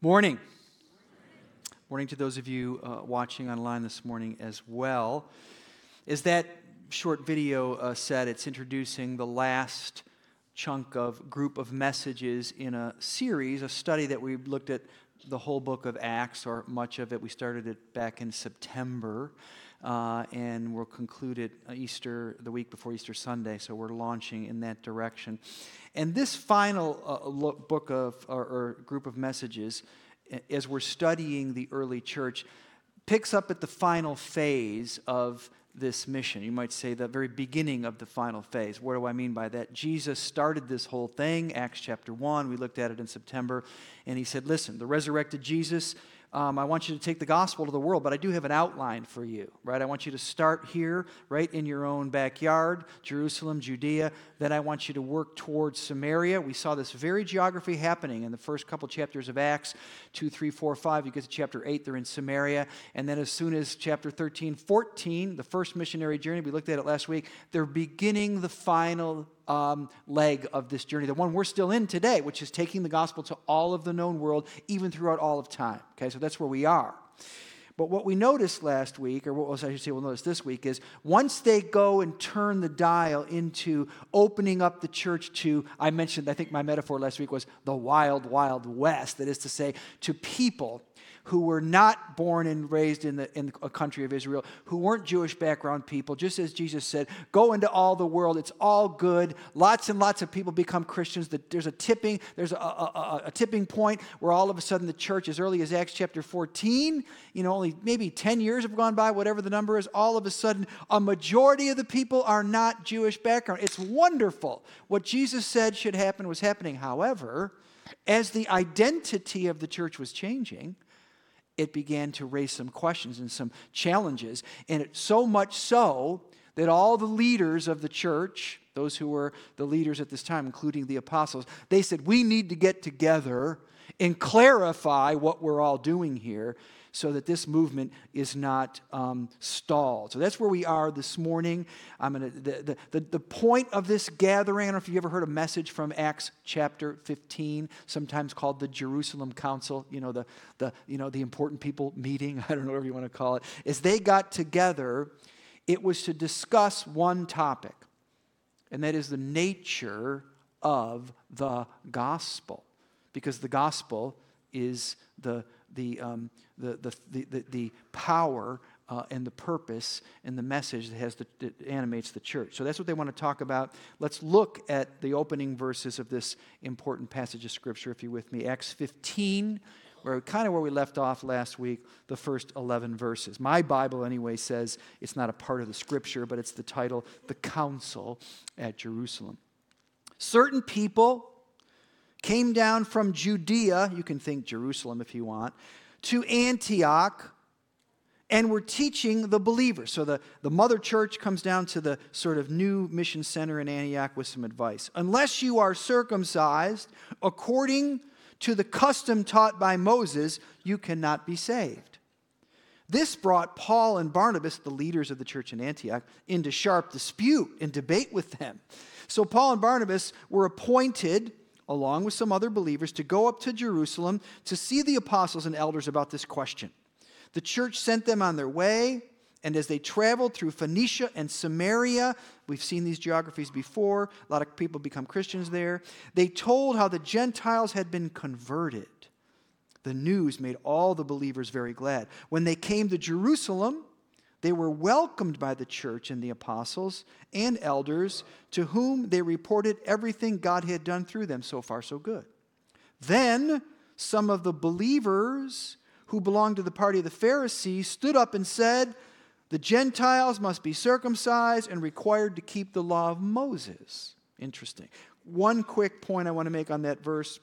Morning. Morning to those of you uh, watching online this morning as well. As that short video uh, said, it's introducing the last chunk of group of messages in a series, a study that we looked at the whole book of Acts, or much of it. We started it back in September. Uh, and we'll conclude it uh, Easter, the week before Easter Sunday. So we're launching in that direction. And this final uh, look, book of, or, or group of messages, as we're studying the early church, picks up at the final phase of this mission. You might say the very beginning of the final phase. What do I mean by that? Jesus started this whole thing, Acts chapter 1. We looked at it in September. And he said, Listen, the resurrected Jesus um, I want you to take the gospel to the world, but I do have an outline for you, right? I want you to start here, right in your own backyard, Jerusalem, Judea. Then I want you to work towards Samaria. We saw this very geography happening in the first couple chapters of Acts 2, 3, 4, 5. You get to chapter 8, they're in Samaria. And then as soon as chapter 13, 14, the first missionary journey, we looked at it last week, they're beginning the final um, leg of this journey, the one we're still in today, which is taking the gospel to all of the known world, even throughout all of time. Okay, so that's where we are. But what we noticed last week, or what I should say we'll notice this week, is once they go and turn the dial into opening up the church to, I mentioned, I think my metaphor last week was the wild, wild west. That is to say, to people who were not born and raised in the in a country of Israel, who weren't Jewish background people, just as Jesus said, go into all the world. It's all good. Lots and lots of people become Christians. There's a tipping, there's a, a, a tipping point where all of a sudden the church, as early as Acts chapter 14, you know, only maybe 10 years have gone by, whatever the number is, all of a sudden a majority of the people are not Jewish background. It's wonderful. What Jesus said should happen was happening. However, as the identity of the church was changing, it began to raise some questions and some challenges. And it, so much so that all the leaders of the church, those who were the leaders at this time, including the apostles, they said, We need to get together and clarify what we're all doing here so that this movement is not um, stalled. So that's where we are this morning. I'm gonna, the, the, the point of this gathering, I don't know if you've ever heard a message from Acts chapter 15, sometimes called the Jerusalem Council, you know, the, the, you know, the important people meeting, I don't know whatever you want to call it. As they got together, it was to discuss one topic, and that is the nature of the gospel. Because the gospel is the the, um, the, the, the, the, power uh, and the purpose and the message that, has the, that animates the church. So that's what they want to talk about. Let's look at the opening verses of this important passage of Scripture, if you're with me. Acts 15, where kind of where we left off last week, the first 11 verses. My Bible, anyway, says it's not a part of the Scripture, but it's the title, The Council at Jerusalem. Certain people came down from Judea, you can think Jerusalem if you want, to Antioch and were teaching the believers. So the, the mother church comes down to the sort of new mission center in Antioch with some advice. Unless you are circumcised according to the custom taught by Moses, you cannot be saved. This brought Paul and Barnabas, the leaders of the church in Antioch, into sharp dispute and debate with them. So Paul and Barnabas were appointed along with some other believers, to go up to Jerusalem to see the apostles and elders about this question. The church sent them on their way, and as they traveled through Phoenicia and Samaria, we've seen these geographies before, a lot of people become Christians there. They told how the Gentiles had been converted. The news made all the believers very glad. When they came to Jerusalem, they were welcomed by the church and the apostles and elders, to whom they reported everything God had done through them. So far, so good. Then some of the believers who belonged to the party of the Pharisees stood up and said, The Gentiles must be circumcised and required to keep the law of Moses. Interesting. One quick point I want to make on that verse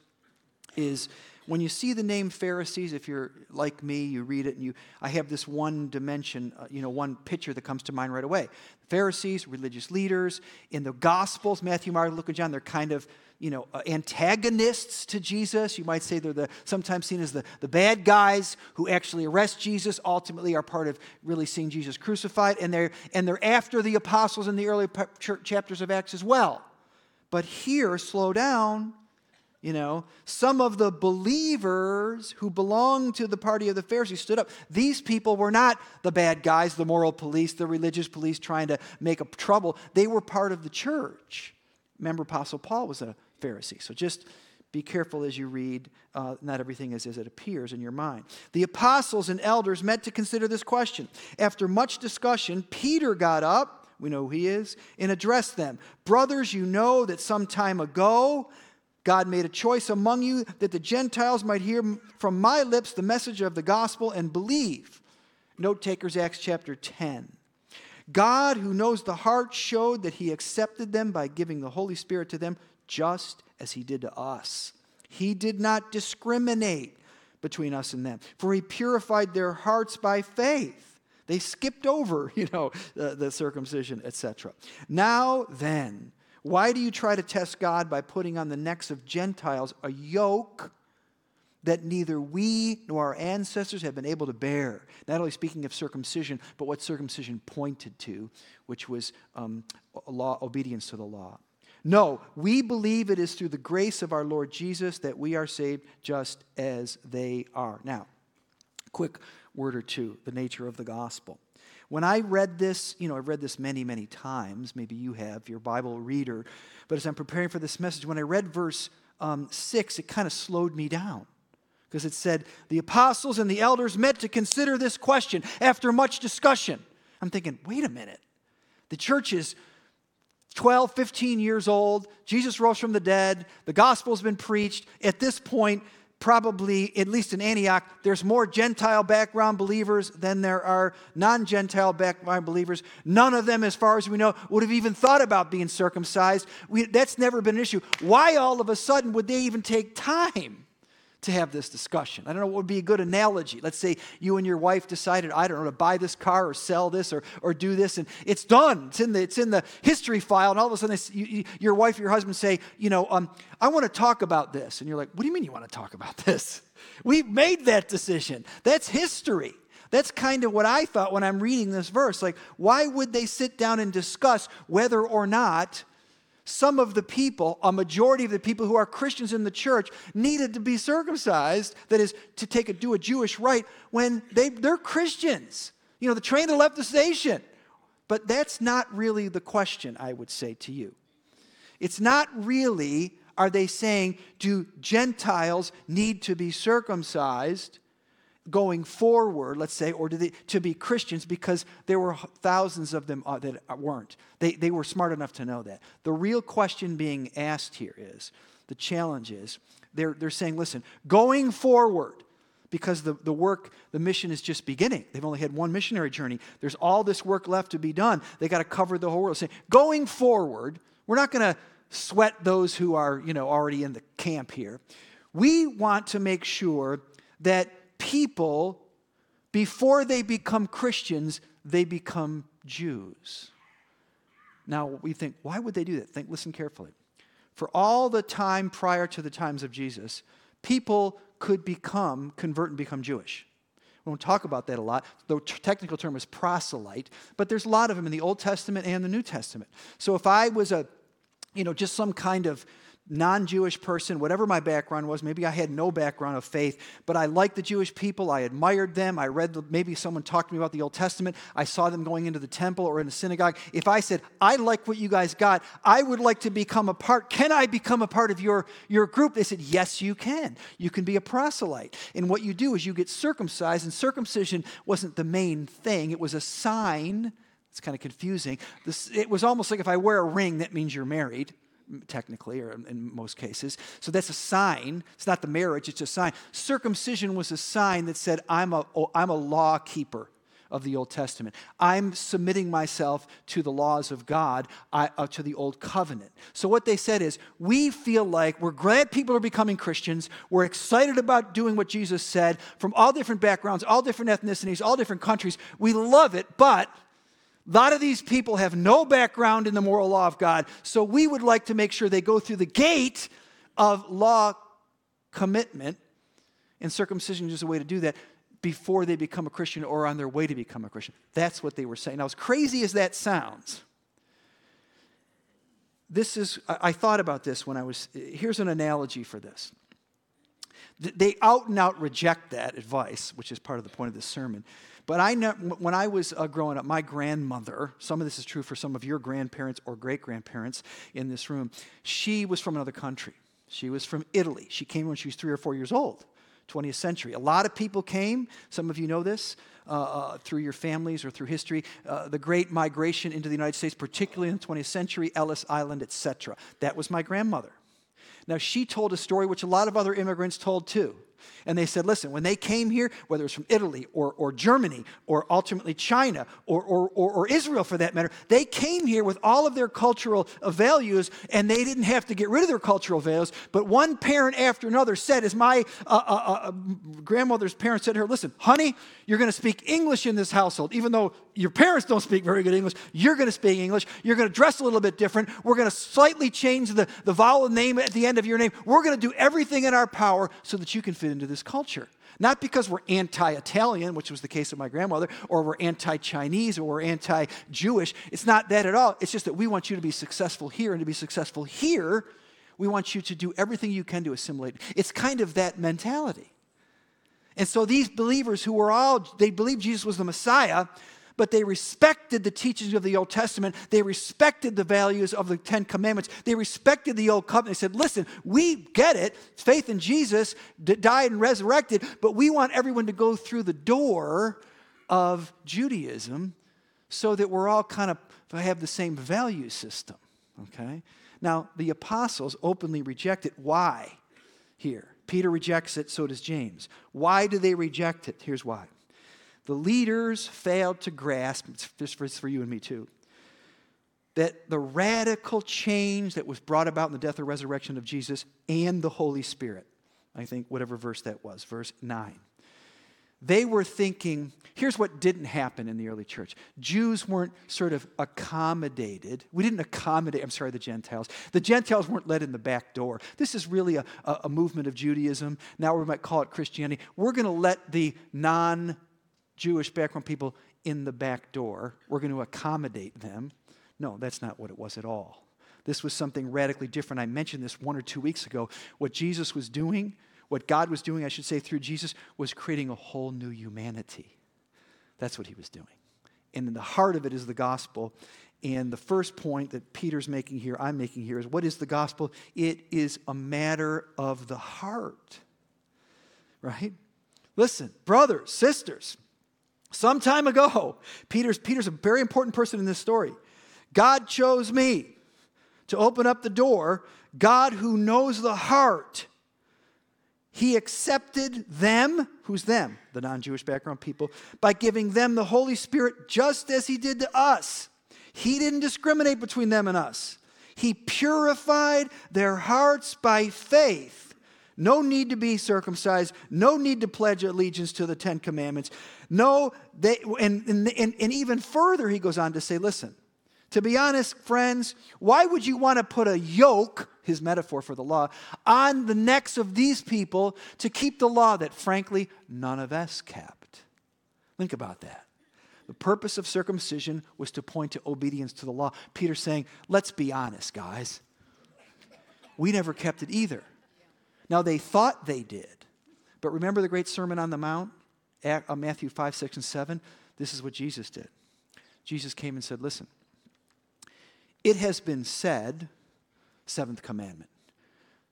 is when you see the name Pharisees, if you're like me, you read it and you, I have this one dimension, uh, you know, one picture that comes to mind right away. Pharisees, religious leaders, in the Gospels, Matthew, Mark, Luke, and John, they're kind of, you know, uh, antagonists to Jesus. You might say they're the, sometimes seen as the, the bad guys who actually arrest Jesus, ultimately are part of really seeing Jesus crucified, and they're, and they're after the apostles in the early chapters of Acts as well. But here, slow down You know, some of the believers who belonged to the party of the Pharisees stood up. These people were not the bad guys, the moral police, the religious police trying to make a trouble. They were part of the church. Remember, Apostle Paul was a Pharisee. So just be careful as you read. Uh, not everything is as it appears in your mind. The apostles and elders met to consider this question. After much discussion, Peter got up, we know who he is, and addressed them Brothers, you know that some time ago, God made a choice among you that the Gentiles might hear from my lips the message of the gospel and believe. Note takers, Acts chapter 10. God, who knows the heart, showed that he accepted them by giving the Holy Spirit to them, just as he did to us. He did not discriminate between us and them, for he purified their hearts by faith. They skipped over, you know, the, the circumcision, etc. Now then, why do you try to test God by putting on the necks of Gentiles a yoke that neither we nor our ancestors have been able to bear? Not only speaking of circumcision, but what circumcision pointed to, which was um, law, obedience to the law. No, we believe it is through the grace of our Lord Jesus that we are saved just as they are. Now, quick word or two the nature of the gospel. When I read this, you know, I've read this many, many times. Maybe you have, your Bible reader. But as I'm preparing for this message, when I read verse um, 6, it kind of slowed me down. Because it said, the apostles and the elders met to consider this question after much discussion. I'm thinking, wait a minute. The church is 12, 15 years old. Jesus rose from the dead. The gospel's been preached. At this point, probably, at least in Antioch, there's more Gentile background believers than there are non Gentile background believers. None of them, as far as we know, would have even thought about being circumcised. We, that's never been an issue. Why all of a sudden would they even take time? To have this discussion. I don't know what would be a good analogy. Let's say you and your wife decided, I don't know, to buy this car or sell this or, or do this, and it's done. It's in the, it's in the history file, and all of a sudden you, you, your wife or your husband say, you know, um, I want to talk about this. And you're like, what do you mean you want to talk about this? We made that decision. That's history. That's kind of what I thought when I'm reading this verse. Like, why would they sit down and discuss whether or not some of the people, a majority of the people who are Christians in the church, needed to be circumcised, that is, to take a, do a Jewish rite, when they, they're Christians. You know, the train that left the station. But that's not really the question, I would say to you. It's not really, are they saying, do Gentiles need to be circumcised? Going forward, let's say, or they, to be Christians because there were thousands of them uh, that weren't. They, they were smart enough to know that. The real question being asked here is the challenge is they're, they're saying, listen, going forward, because the, the work, the mission is just beginning. They've only had one missionary journey. There's all this work left to be done. They got to cover the whole world. Saying, going forward, we're not going to sweat those who are, you know, already in the camp here. We want to make sure that people, before they become Christians, they become Jews. Now, we think, why would they do that? Think, listen carefully. For all the time prior to the times of Jesus, people could become, convert and become Jewish. We don't talk about that a lot. The technical term is proselyte, but there's a lot of them in the Old Testament and the New Testament. So if I was a, you know, just some kind of non Jewish person, whatever my background was, maybe I had no background of faith, but I liked the Jewish people. I admired them. I read, the, maybe someone talked to me about the Old Testament. I saw them going into the temple or in a synagogue. If I said, I like what you guys got, I would like to become a part, can I become a part of your, your group? They said, Yes, you can. You can be a proselyte. And what you do is you get circumcised, and circumcision wasn't the main thing, it was a sign. It's kind of confusing. This, it was almost like if I wear a ring, that means you're married technically, or in most cases. So that's a sign. It's not the marriage, it's a sign. Circumcision was a sign that said, I'm a, oh, I'm a law keeper of the Old Testament. I'm submitting myself to the laws of God, I, uh, to the Old Covenant. So, what they said is, we feel like we're glad people are becoming Christians. We're excited about doing what Jesus said from all different backgrounds, all different ethnicities, all different countries. We love it, but a lot of these people have no background in the moral law of God, so we would like to make sure they go through the gate of law commitment, and circumcision is a way to do that before they become a Christian or on their way to become a Christian. That's what they were saying. Now, as crazy as that sounds, this is, I thought about this when I was, here's an analogy for this. They out and out reject that advice, which is part of the point of this sermon. But I know, when I was uh, growing up, my grandmother, some of this is true for some of your grandparents or great grandparents in this room, she was from another country. She was from Italy. She came when she was three or four years old, 20th century. A lot of people came, some of you know this, uh, uh, through your families or through history. Uh, the great migration into the United States, particularly in the 20th century, Ellis Island, etc. That was my grandmother. Now, she told a story which a lot of other immigrants told too. And they said, listen, when they came here, whether it's from Italy or, or Germany or ultimately China or, or, or, or Israel for that matter, they came here with all of their cultural uh, values and they didn't have to get rid of their cultural values. But one parent after another said, as my uh, uh, uh, grandmother's parents said to her, listen, honey, you're going to speak English in this household. Even though your parents don't speak very good English, you're going to speak English. You're going to dress a little bit different. We're going to slightly change the, the vowel name at the end of your name. We're going to do everything in our power so that you can fit into this culture. Not because we're anti Italian, which was the case of my grandmother, or we're anti Chinese, or we're anti Jewish. It's not that at all. It's just that we want you to be successful here, and to be successful here, we want you to do everything you can to assimilate. It's kind of that mentality. And so these believers who were all, they believed Jesus was the Messiah, but they respected the teachings of the Old Testament. They respected the values of the Ten Commandments. They respected the Old Covenant. They said, listen, we get it. Faith in Jesus died and resurrected, but we want everyone to go through the door of Judaism so that we're all kind of have the same value system. Okay? Now, the apostles openly reject it. Why here? Peter rejects it, so does James. Why do they reject it? Here's why. The leaders failed to grasp, this for, for you and me too, that the radical change that was brought about in the death and resurrection of Jesus and the Holy Spirit, I think whatever verse that was, verse 9, they were thinking here's what didn't happen in the early church Jews weren't sort of accommodated. We didn't accommodate, I'm sorry, the Gentiles. The Gentiles weren't let in the back door. This is really a, a movement of Judaism. Now we might call it Christianity. We're going to let the non Jewish background people in the back door, we're going to accommodate them. No, that's not what it was at all. This was something radically different. I mentioned this one or two weeks ago. What Jesus was doing what God was doing, I should say, through Jesus, was creating a whole new humanity. That's what he was doing. And in the heart of it is the gospel. And the first point that Peter's making here, I'm making here, is what is the gospel? It is a matter of the heart. Right? Listen, brothers, sisters, some time ago, Peter's, Peter's a very important person in this story. God chose me to open up the door. God, who knows the heart, he accepted them, who's them? The non Jewish background people, by giving them the Holy Spirit just as He did to us. He didn't discriminate between them and us. He purified their hearts by faith. No need to be circumcised, no need to pledge allegiance to the Ten Commandments. No, they, and, and, and even further, he goes on to say, listen, to be honest, friends, why would you want to put a yoke, his metaphor for the law, on the necks of these people to keep the law that, frankly, none of us kept? Think about that. The purpose of circumcision was to point to obedience to the law. Peter's saying, let's be honest, guys. We never kept it either. Now, they thought they did. But remember the great Sermon on the Mount, uh, Matthew 5, 6, and 7? This is what Jesus did. Jesus came and said, Listen, it has been said, seventh commandment,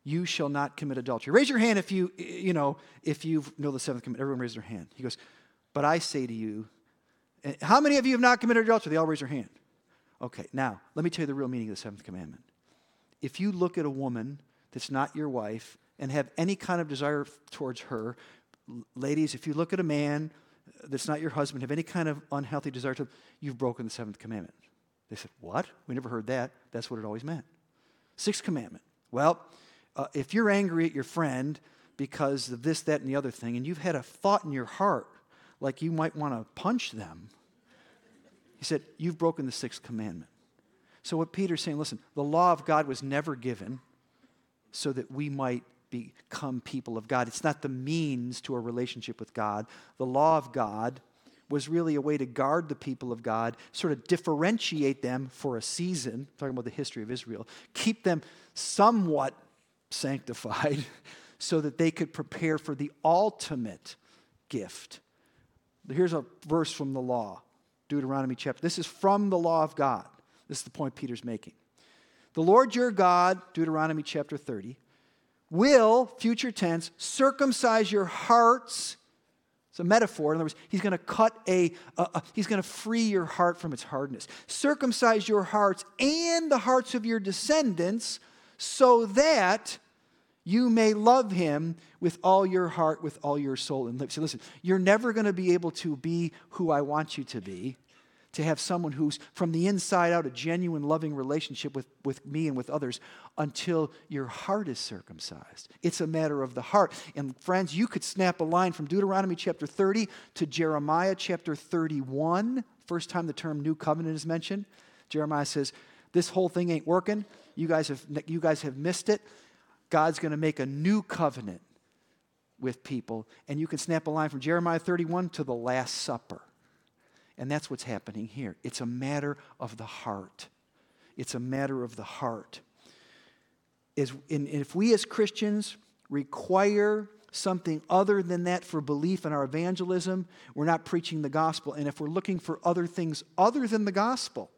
you shall not commit adultery. Raise your hand if you, you know, if you know the seventh commandment. Everyone raise their hand. He goes, but I say to you, eh, how many of you have not committed adultery? They all raise their hand. Okay, now, let me tell you the real meaning of the seventh commandment. If you look at a woman that's not your wife and have any kind of desire towards her, ladies, if you look at a man that's not your husband, have any kind of unhealthy desire to you've broken the seventh commandment. They said, What? We never heard that. That's what it always meant. Sixth commandment. Well, uh, if you're angry at your friend because of this, that, and the other thing, and you've had a thought in your heart like you might want to punch them, he said, You've broken the sixth commandment. So, what Peter's saying, listen, the law of God was never given so that we might become people of God. It's not the means to a relationship with God. The law of God was really a way to guard the people of God, sort of differentiate them for a season, talking about the history of Israel, keep them somewhat sanctified so that they could prepare for the ultimate gift. Here's a verse from the law, Deuteronomy chapter. This is from the law of God. This is the point Peter's making. The Lord your God, Deuteronomy chapter 30, will, future tense, circumcise your hearts. It's a metaphor. In other words, he's going to cut a, a, a he's going to free your heart from its hardness. Circumcise your hearts and the hearts of your descendants so that you may love him with all your heart, with all your soul and lips. So listen, you're never going to be able to be who I want you to be to have someone who's from the inside out a genuine loving relationship with, with me and with others until your heart is circumcised. It's a matter of the heart. And friends, you could snap a line from Deuteronomy chapter 30 to Jeremiah chapter 31, first time the term new covenant is mentioned. Jeremiah says, This whole thing ain't working. You guys have, you guys have missed it. God's going to make a new covenant with people. And you can snap a line from Jeremiah 31 to the Last Supper. And that's what's happening here. It's a matter of the heart. It's a matter of the heart. Is, if we as Christians require something other than that for belief in our evangelism, we're not preaching the gospel. And if we're looking for other things other than the gospel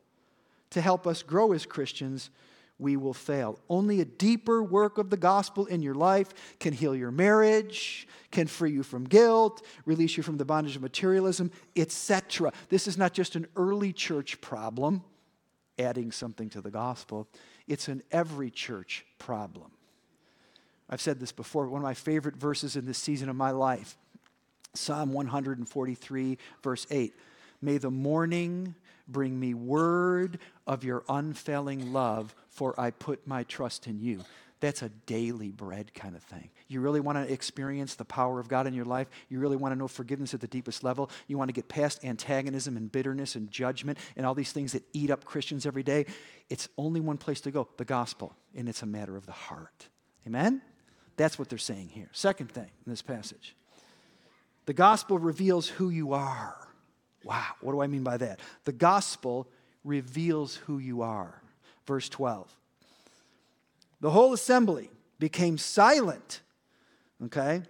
to help us grow as Christians, we will fail. Only a deeper work of the gospel in your life can heal your marriage, can free you from guilt, release you from the bondage of materialism, etc. This is not just an early church problem, adding something to the gospel. It's an every church problem. I've said this before, one of my favorite verses in this season of my life Psalm 143, verse 8. May the morning bring me word of your unfailing love, for I put my trust in you. That's a daily bread kind of thing. You really want to experience the power of God in your life. You really want to know forgiveness at the deepest level. You want to get past antagonism and bitterness and judgment and all these things that eat up Christians every day. It's only one place to go the gospel, and it's a matter of the heart. Amen? That's what they're saying here. Second thing in this passage the gospel reveals who you are. Wow, what do I mean by that? The gospel reveals who you are. Verse 12. The whole assembly became silent, okay,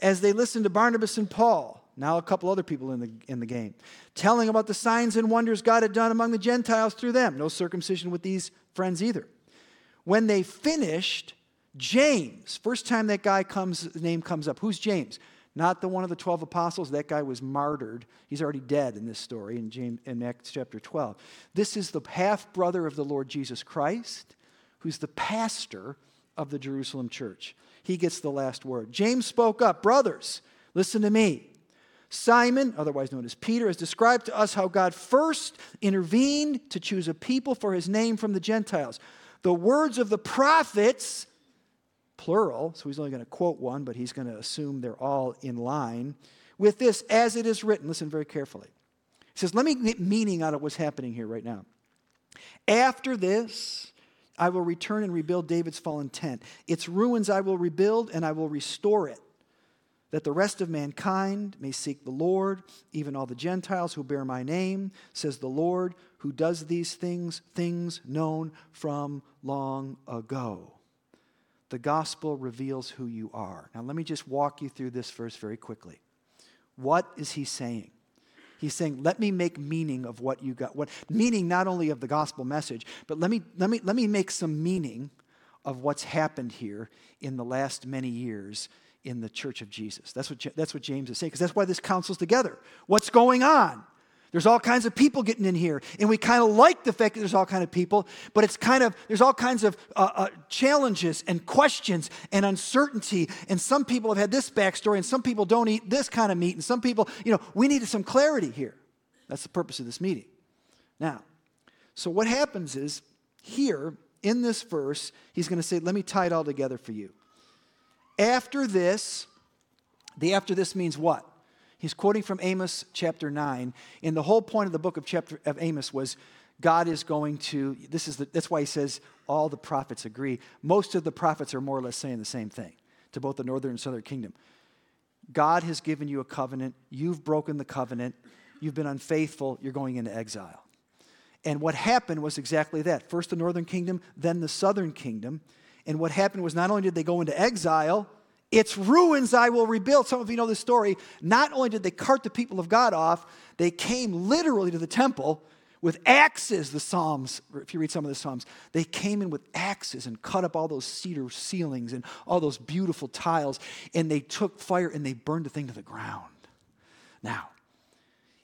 as they listened to Barnabas and Paul, now a couple other people in the, in the game, telling about the signs and wonders God had done among the Gentiles through them. No circumcision with these friends either. When they finished, James, first time that guy comes, name comes up. Who's James? Not the one of the 12 apostles. That guy was martyred. He's already dead in this story in, James, in Acts chapter 12. This is the half brother of the Lord Jesus Christ, who's the pastor of the Jerusalem church. He gets the last word. James spoke up Brothers, listen to me. Simon, otherwise known as Peter, has described to us how God first intervened to choose a people for his name from the Gentiles. The words of the prophets plural, so he's only going to quote one, but he's going to assume they're all in line. With this, as it is written, listen very carefully. He says, Let me get meaning out of what's happening here right now. After this, I will return and rebuild David's fallen tent. Its ruins I will rebuild and I will restore it, that the rest of mankind may seek the Lord, even all the Gentiles who bear my name, says the Lord, who does these things, things known from long ago. The gospel reveals who you are. Now, let me just walk you through this verse very quickly. What is he saying? He's saying, let me make meaning of what you got. What meaning not only of the gospel message, but let me let me let me make some meaning of what's happened here in the last many years in the church of Jesus. That's what, that's what James is saying, because that's why this council's together. What's going on? There's all kinds of people getting in here, and we kind of like the fact that there's all kinds of people, but it's kind of, there's all kinds of uh, uh, challenges and questions and uncertainty, and some people have had this backstory, and some people don't eat this kind of meat, and some people, you know, we needed some clarity here. That's the purpose of this meeting. Now, so what happens is, here in this verse, he's going to say, let me tie it all together for you. After this, the after this means what? He's quoting from Amos chapter 9. And the whole point of the book of chapter of Amos was God is going to, this is the, that's why he says all the prophets agree. Most of the prophets are more or less saying the same thing to both the northern and southern kingdom. God has given you a covenant. You've broken the covenant. you've been unfaithful, you're going into exile. And what happened was exactly that first the northern kingdom, then the southern kingdom. And what happened was not only did they go into exile, its ruins I will rebuild. Some of you know this story. Not only did they cart the people of God off, they came literally to the temple with axes, the Psalms, if you read some of the Psalms, they came in with axes and cut up all those cedar ceilings and all those beautiful tiles, and they took fire and they burned the thing to the ground. Now,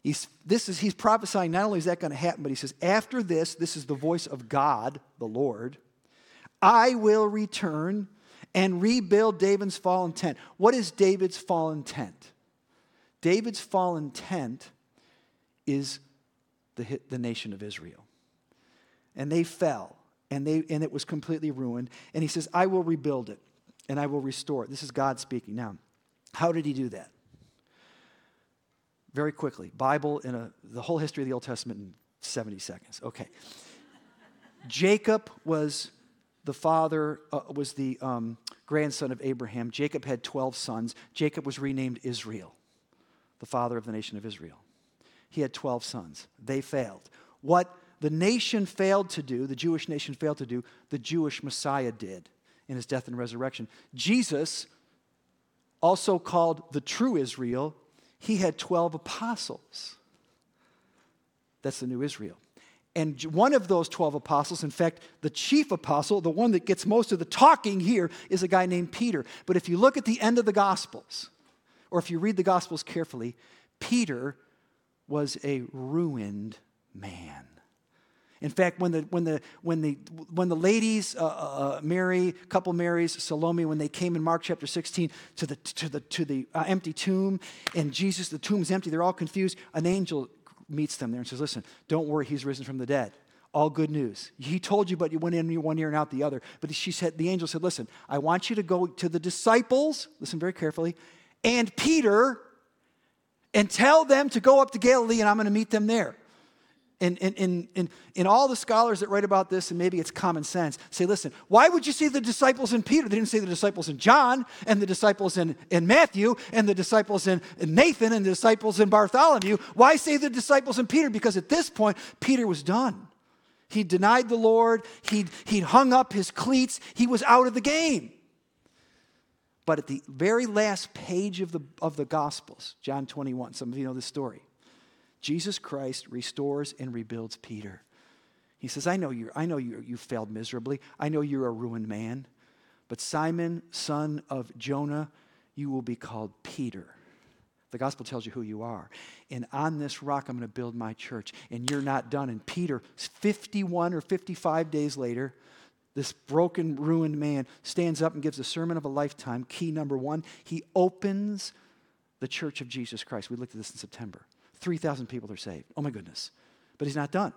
he's, this is, he's prophesying not only is that going to happen, but he says, after this, this is the voice of God, the Lord, I will return and rebuild David's fallen tent. What is David's fallen tent? David's fallen tent is the, the nation of Israel. And they fell, and, they, and it was completely ruined. And he says, I will rebuild it, and I will restore it. This is God speaking. Now, how did he do that? Very quickly, Bible in a, the whole history of the Old Testament in 70 seconds. Okay. Jacob was the father, uh, was the um, grandson of Abraham. Jacob had 12 sons. Jacob was renamed Israel, the father of the nation of Israel he had 12 sons. They failed. What the nation failed to do, the Jewish nation failed to do, the Jewish Messiah did in his death and resurrection. Jesus, also called the true Israel, he had 12 apostles. That's the new Israel. And one of those 12 apostles, in fact, the chief apostle, the one that gets most of the talking here, is a guy named Peter. But if you look at the end of the Gospels, or if you read the Gospels carefully, Peter was a ruined man. In fact, when the, when the, when the, when the ladies, uh, uh, uh Mary, couple Marys, Salome, when they came in Mark chapter 16 to the, to the, to the uh, empty tomb, and Jesus, the tomb's empty, they're all confused, an angel meets them there and says, Listen, don't worry, he's risen from the dead. All good news. He told you, but you went in one ear and out the other. But she said, the angel said, Listen, I want you to go to the disciples, listen very carefully, and Peter, and tell them to go up to Galilee and I'm going to meet them there. And, and, and, and, and all the scholars that write about this, and maybe it's common sense, say, listen, why would you see the disciples in Peter? They didn't say the disciples in John, and the disciples in, in Matthew, and the disciples in, in Nathan, and the disciples in Bartholomew. Why say the disciples in Peter? Because at this point, Peter was done. He denied the Lord, he'd, he'd hung up his cleats, he was out of the game. But at the very last page of the, of the Gospels, John 21, some of you know this story, Jesus Christ restores and rebuilds Peter. He says, I know, you're, I know you you failed miserably. I know you're a ruined man. But Simon, son of Jonah, you will be called Peter. The gospel tells you who you are. And on this rock, I'm going to build my church. And you're not done. And Peter, 51 or 55 days later, this broken, ruined man stands up and gives a sermon of a lifetime. Key number one, he opens the church of Jesus Christ. We looked at this in September. 3,000 people are saved. Oh my goodness. But he's not done.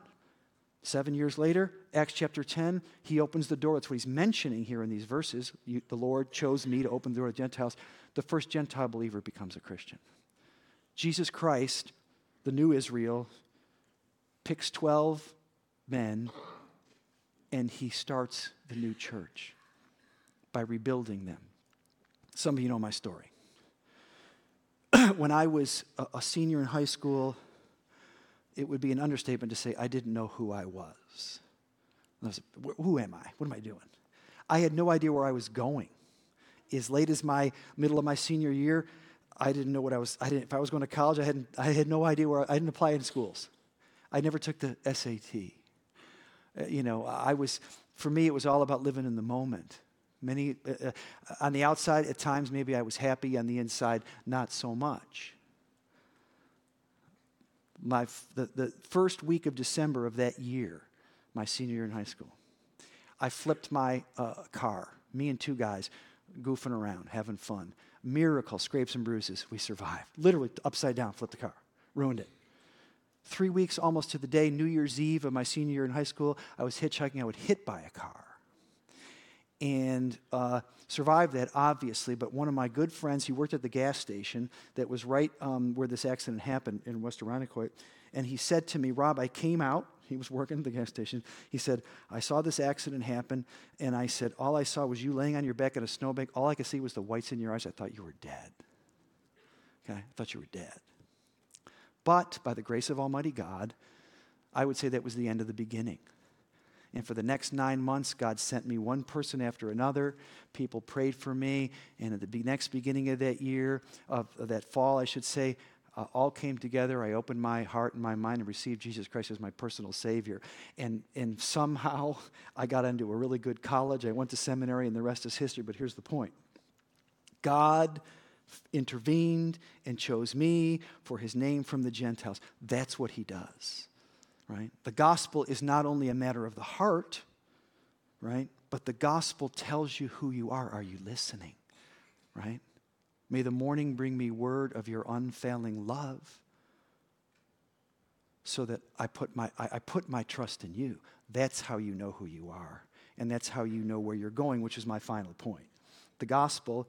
Seven years later, Acts chapter 10, he opens the door. That's what he's mentioning here in these verses. You, the Lord chose me to open the door to Gentiles. The first Gentile believer becomes a Christian. Jesus Christ, the new Israel, picks 12 men and he starts the new church by rebuilding them. Some of you know my story. when I was a, a, senior in high school, it would be an understatement to say I didn't know who I was. I was who am I? What am I doing? I had no idea where I was going. As late as my middle of my senior year, I didn't know what I was. I didn't. If I was going to college, I hadn't. I had no idea where. I didn't apply in schools. I never took the SAT. Uh, you know, I was, for me, it was all about living in the moment. Many, uh, uh, on the outside, at times, maybe I was happy. On the inside, not so much. My, the, the first week of December of that year, my senior year in high school, I flipped my uh, car, me and two guys goofing around, having fun. Miracle, scrapes and bruises, we survived. Literally upside down, flipped the car, ruined it three weeks almost to the day, New Year's Eve of my senior year in high school, I was hitchhiking. I was hit by a car. And uh, survived that, obviously. But one of my good friends, he worked at the gas station that was right um, where this accident happened in West Irondequoit. And he said to me, Rob, I came out. He was working at the gas station. He said, I saw this accident happen. And I said, All I saw was you laying on your back in a snowbank. All I could see was the whites in your eyes. I thought you were dead. Okay? I thought you were dead. But by the grace of Almighty God, I would say that was the end of the beginning. And for the next nine months, God sent me one person after another. People prayed for me. And at the next beginning of that year, of, of that fall, I should say, uh, all came together. I opened my heart and my mind and received Jesus Christ as my personal Savior. And, and somehow I got into a really good college. I went to seminary, and the rest is history. But here's the point God intervened and chose me for his name from the Gentiles. That's what he does, right? The gospel is not only a matter of the heart, right? But the gospel tells you who you are. Are you listening, right? May the morning bring me word of your unfailing love so that I put my, I, I put my trust in you. That's how you know who you are. And that's how you know where you're going, which is my final point. The gospel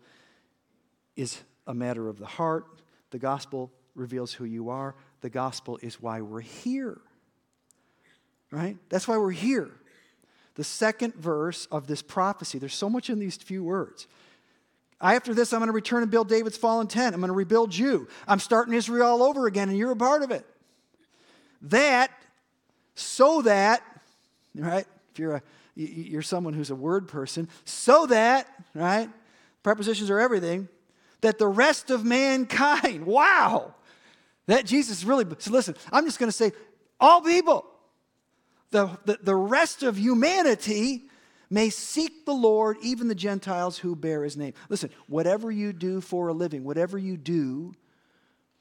is a matter of the heart. The gospel reveals who you are. The gospel is why we're here. Right? That's why we're here. The second verse of this prophecy, there's so much in these few words. After this, I'm going to return and build David's fallen tent. I'm going to rebuild you. I'm starting Israel all over again, and you're a part of it. That, so that, right? If you're a you're someone who's a word person, so that, right? Prepositions are everything. That the rest of mankind, wow, that Jesus really. So listen, I'm just going to say, all people, the, the, the rest of humanity may seek the Lord, even the Gentiles who bear his name. Listen, whatever you do for a living, whatever you do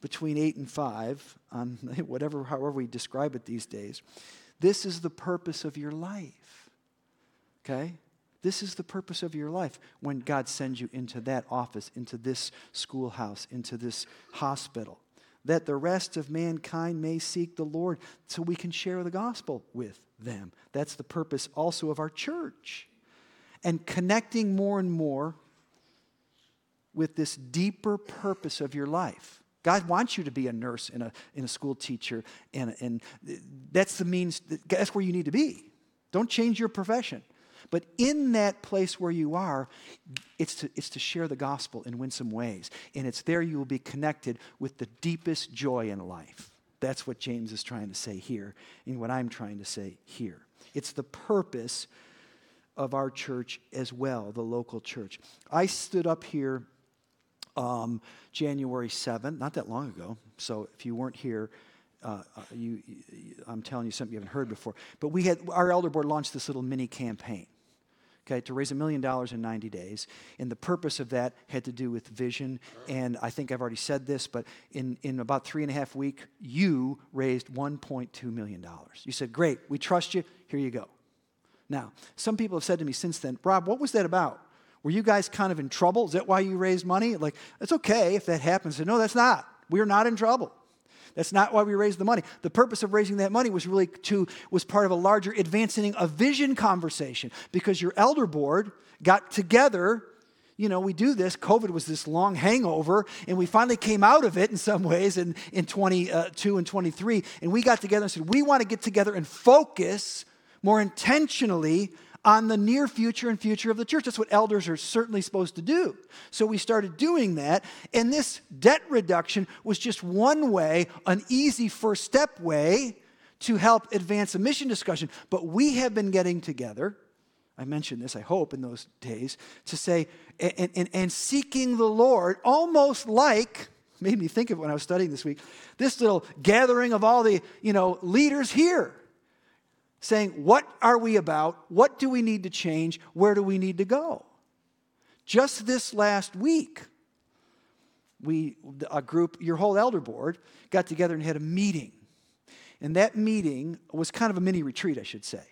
between eight and five, on um, whatever, however we describe it these days, this is the purpose of your life. Okay? This is the purpose of your life when God sends you into that office, into this schoolhouse, into this hospital, that the rest of mankind may seek the Lord so we can share the gospel with them. That's the purpose also of our church. And connecting more and more with this deeper purpose of your life. God wants you to be a nurse and a, and a school teacher, and, and that's the means, that's where you need to be. Don't change your profession. But in that place where you are, it's to, it's to share the gospel in winsome ways. And it's there you will be connected with the deepest joy in life. That's what James is trying to say here, and what I'm trying to say here. It's the purpose of our church as well, the local church. I stood up here um, January 7th, not that long ago. So if you weren't here, uh, uh you, I'm telling you something you haven't heard before. But we had our elder board launched this little mini campaign okay, to raise a million dollars in 90 days. And the purpose of that had to do with vision. And I think I've already said this, but in, in about three and a half week, you raised $1.2 million. You said, great, we trust you, here you go. Now, some people have said to me since then, Rob, what was that about? Were you guys kind of in trouble? Is that why you raised money? Like, it's okay if that happens. Said, no, that's not. We're not in trouble. That's not why we raised the money. The purpose of raising that money was really to was part of a larger advancing a vision conversation because your elder board got together you know, we do this. COVID was this long hangover, and we finally came out of it in some ways in, in 22 uh, and 23. And we got together and said, we want to get together and focus more intentionally on the near future and future of the church. That's what elders are certainly supposed to do. So we started doing that, and this debt reduction was just one way, an easy first step way to help advance a mission discussion. But we have been getting together. I mentioned this, I hope, in those days, to say, and, and, and seeking the Lord almost like made me think of when I was studying this week, this little gathering of all the, you know, leaders here saying, What are we about? What do we need to change? Where do we need to go? Just this last week, we, a group, your whole elder board, got together and had a meeting. And that meeting was kind of a mini retreat, I should say.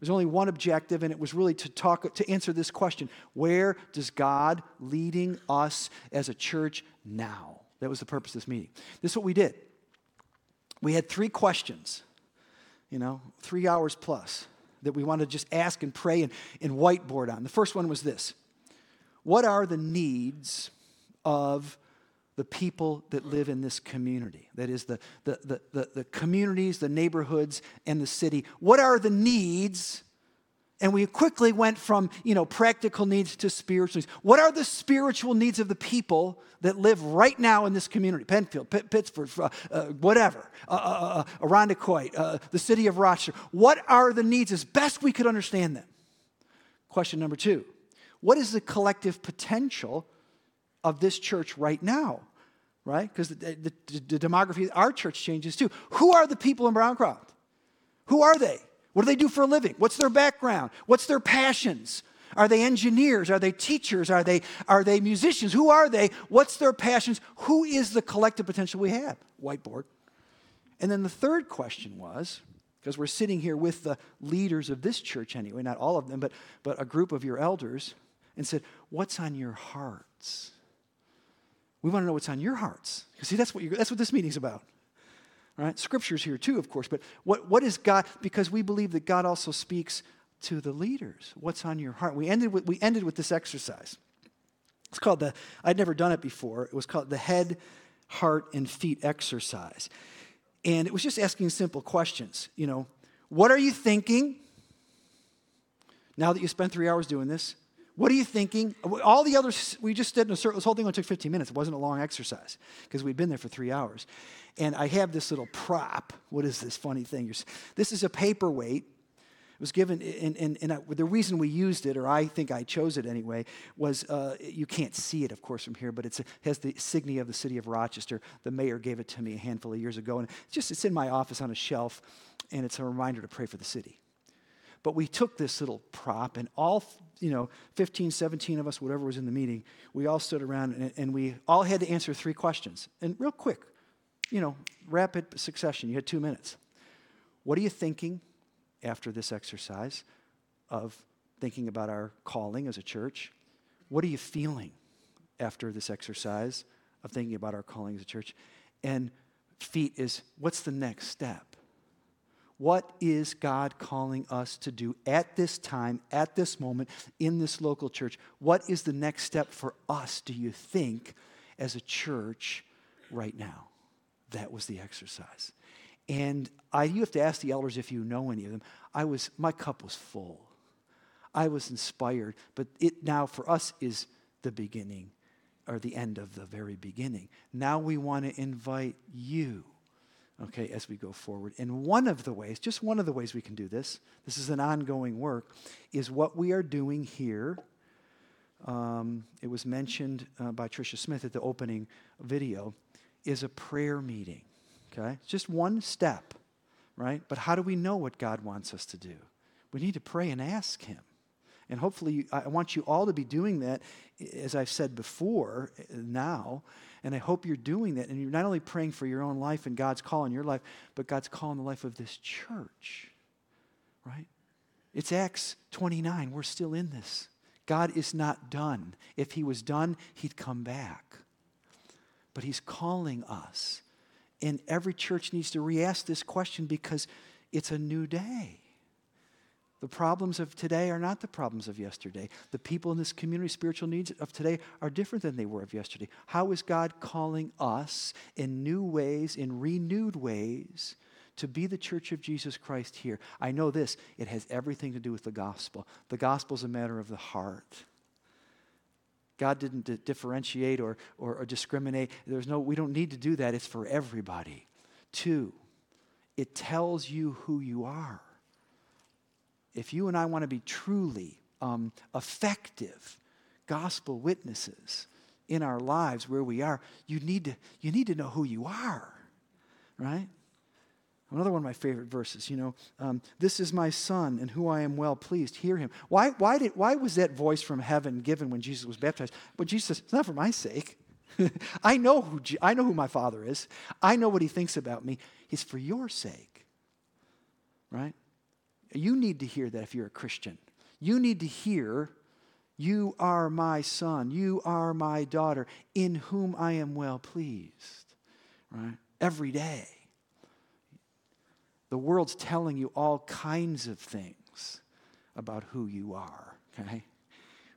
There's only one objective, and it was really to talk to answer this question: Where does God leading us as a church now? That was the purpose of this meeting. This is what we did. We had three questions you know, three hours plus that we want to just ask and pray and, and whiteboard on. The first one was this What are the needs of the people that live in this community? That is, the, the, the, the, the communities, the neighborhoods, and the city. What are the needs And we quickly went from, you know, practical needs to spiritual needs. What are the spiritual needs of the people that live right now in this community? Penfield, P- Pittsford, uh, uh, whatever, uh, uh, uh uh, the city of Rochester. What are the needs as best we could understand them? Question number two What is the collective potential of this church right now? Right? Because the, the, the, demography of our church changes too. Who are the people in Browncroft? Who are they? What do they do for a living? What's their background? What's their passions? Are they engineers? Are they teachers? Are they, are they musicians? Who are they? What's their passions? Who is the collective potential we have? Whiteboard. And then the third question was because we're sitting here with the leaders of this church anyway, not all of them, but, but a group of your elders, and said, What's on your hearts? We want to know what's on your hearts. Because see, that's what, that's what this meeting's about. Right? Scripture's here too, of course, but what, what is God? Because we believe that God also speaks to the leaders. What's on your heart? We ended with, we ended with this exercise. It's called the, I'd never done it before. It was called the head, heart, and feet exercise. And it was just asking simple questions. You know, what are you thinking now that you spent three hours doing this? What are you thinking? All the others, we just did in a circle. This whole thing only took 15 minutes. It wasn't a long exercise because we'd been there for three hours. And I have this little prop. What is this funny thing? This is a paperweight. It was given, and, and, and I, the reason we used it, or I think I chose it anyway, was uh, you can't see it, of course, from here, but it has the insignia of the city of Rochester. The mayor gave it to me a handful of years ago, and it's just it's in my office on a shelf, and it's a reminder to pray for the city. But we took this little prop, and all, you know, 15, 17 of us, whatever was in the meeting, we all stood around and, and we all had to answer three questions. And real quick, you know, rapid succession. You had two minutes. What are you thinking after this exercise of thinking about our calling as a church? What are you feeling after this exercise of thinking about our calling as a church? And feet is what's the next step? What is God calling us to do at this time, at this moment, in this local church? What is the next step for us, do you think, as a church right now? That was the exercise. And I, you have to ask the elders if you know any of them. I was, my cup was full. I was inspired, but it now for us is the beginning or the end of the very beginning. Now we want to invite you okay, as we go forward. And one of the ways, just one of the ways we can do this, this is an ongoing work, is what we are doing here. Um, it was mentioned uh, by Tricia Smith at the opening video, is a prayer meeting, okay? It's just one step, right? But how do we know what God wants us to do? We need to pray and ask Him. And hopefully, I want you all to be doing that, as I've said before, now. And I hope you're doing that. And you're not only praying for your own life and God's call in your life, but God's call in the life of this church, right? It's Acts 29. We're still in this. God is not done. If He was done, He'd come back. But He's calling us. And every church needs to re ask this question because it's a new day. The problems of today are not the problems of yesterday. The people in this community, spiritual needs of today are different than they were of yesterday. How is God calling us in new ways, in renewed ways, to be the church of Jesus Christ here? I know this, it has everything to do with the gospel. The gospel is a matter of the heart. God didn't differentiate or, or, or discriminate. There's no, we don't need to do that. It's for everybody. Two, it tells you who you are if you and I want to be truly um, effective gospel witnesses in our lives where we are, you need to, you need to know who you are, right? Another one of my favorite verses, you know, um, this is my son in who I am well pleased. Hear him. Why, why, did, why was that voice from heaven given when Jesus was baptized? But Jesus says, it's not for my sake. I, know who, I know who my father is. I know what he thinks about me. It's for your sake, right? You need to hear that if you're a Christian. You need to hear, You are my son, you are my daughter, in whom I am well pleased. Right? Every day. The world's telling you all kinds of things about who you are, okay?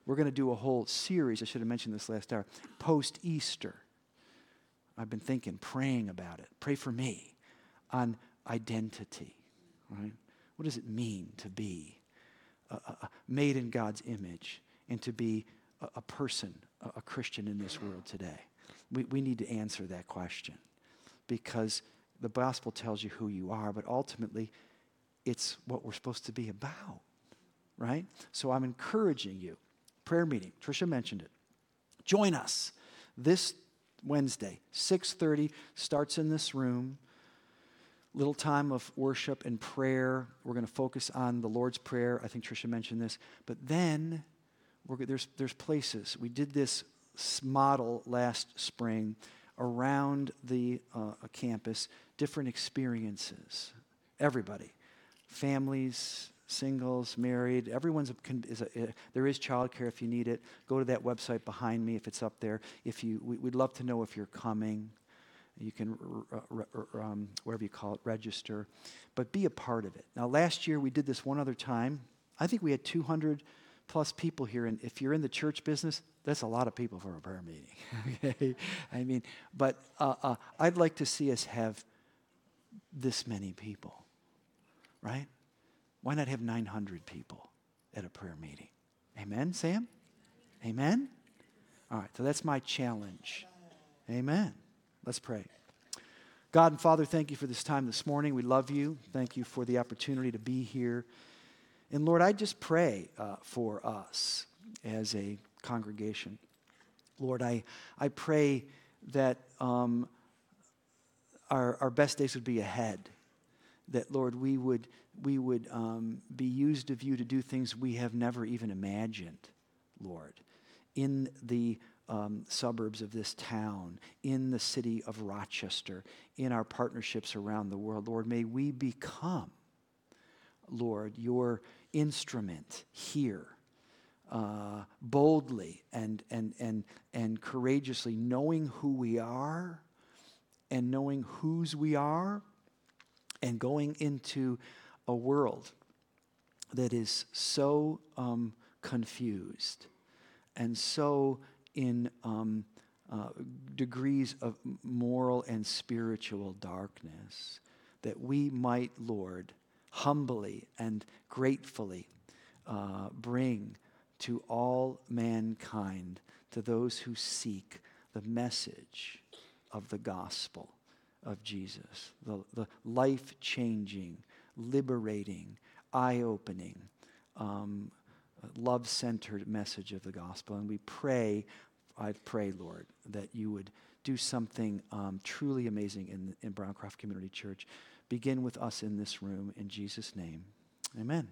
We're going to do a whole series, I should have mentioned this last hour, post Easter. I've been thinking, praying about it. Pray for me on identity, right? What does it mean to be uh, uh, made in God's image and to be a, a person, a, a Christian in this world today? We, we need to answer that question because the gospel tells you who you are, but ultimately, it's what we're supposed to be about, right? So I'm encouraging you. Prayer meeting. Tricia mentioned it. Join us this Wednesday, 6:30 starts in this room. Little time of worship and prayer. We're going to focus on the Lord's Prayer. I think Tricia mentioned this. But then there's, there's places. We did this model last spring around the uh, campus, different experiences. Everybody, families, singles, married, everyone's a, is a, uh, there is childcare if you need it. Go to that website behind me if it's up there. If you, we, would love to know if you're coming. You can, um, whatever you call it, register, but be a part of it. Now, last year we did this one other time. I think we had 200 plus people here, and if you're in the church business, that's a lot of people for a prayer meeting. okay, I mean, but uh, uh, I'd like to see us have this many people, right? Why not have 900 people at a prayer meeting? Amen, Sam? Amen? All right, so that's my challenge. Amen. Let's pray. God and Father, thank you for this time this morning. We love you. Thank you for the opportunity to be here. And Lord, I just pray uh, for us as a congregation. Lord, I, I pray that um, our, our best days would be ahead. That, Lord, we would we would um, be used of you to do things we have never even imagined, Lord, in the um, suburbs of this town, in the city of Rochester, in our partnerships around the world. Lord, may we become, Lord, your instrument here. Uh, boldly and, and, and, and courageously, knowing who we are and knowing whose we are, and going into a world that is so um, confused and so in um, uh, degrees of moral and spiritual darkness that we might, Lord, humbly and gratefully uh, bring to all mankind, to those who seek the message of the gospel of Jesus, the, the life changing, liberating, eye opening, um, love centered message of the gospel. And we pray, I pray, Lord, that you would do something um, truly amazing in, in Browncroft Community Church. Begin with us in this room. In Jesus' name, amen.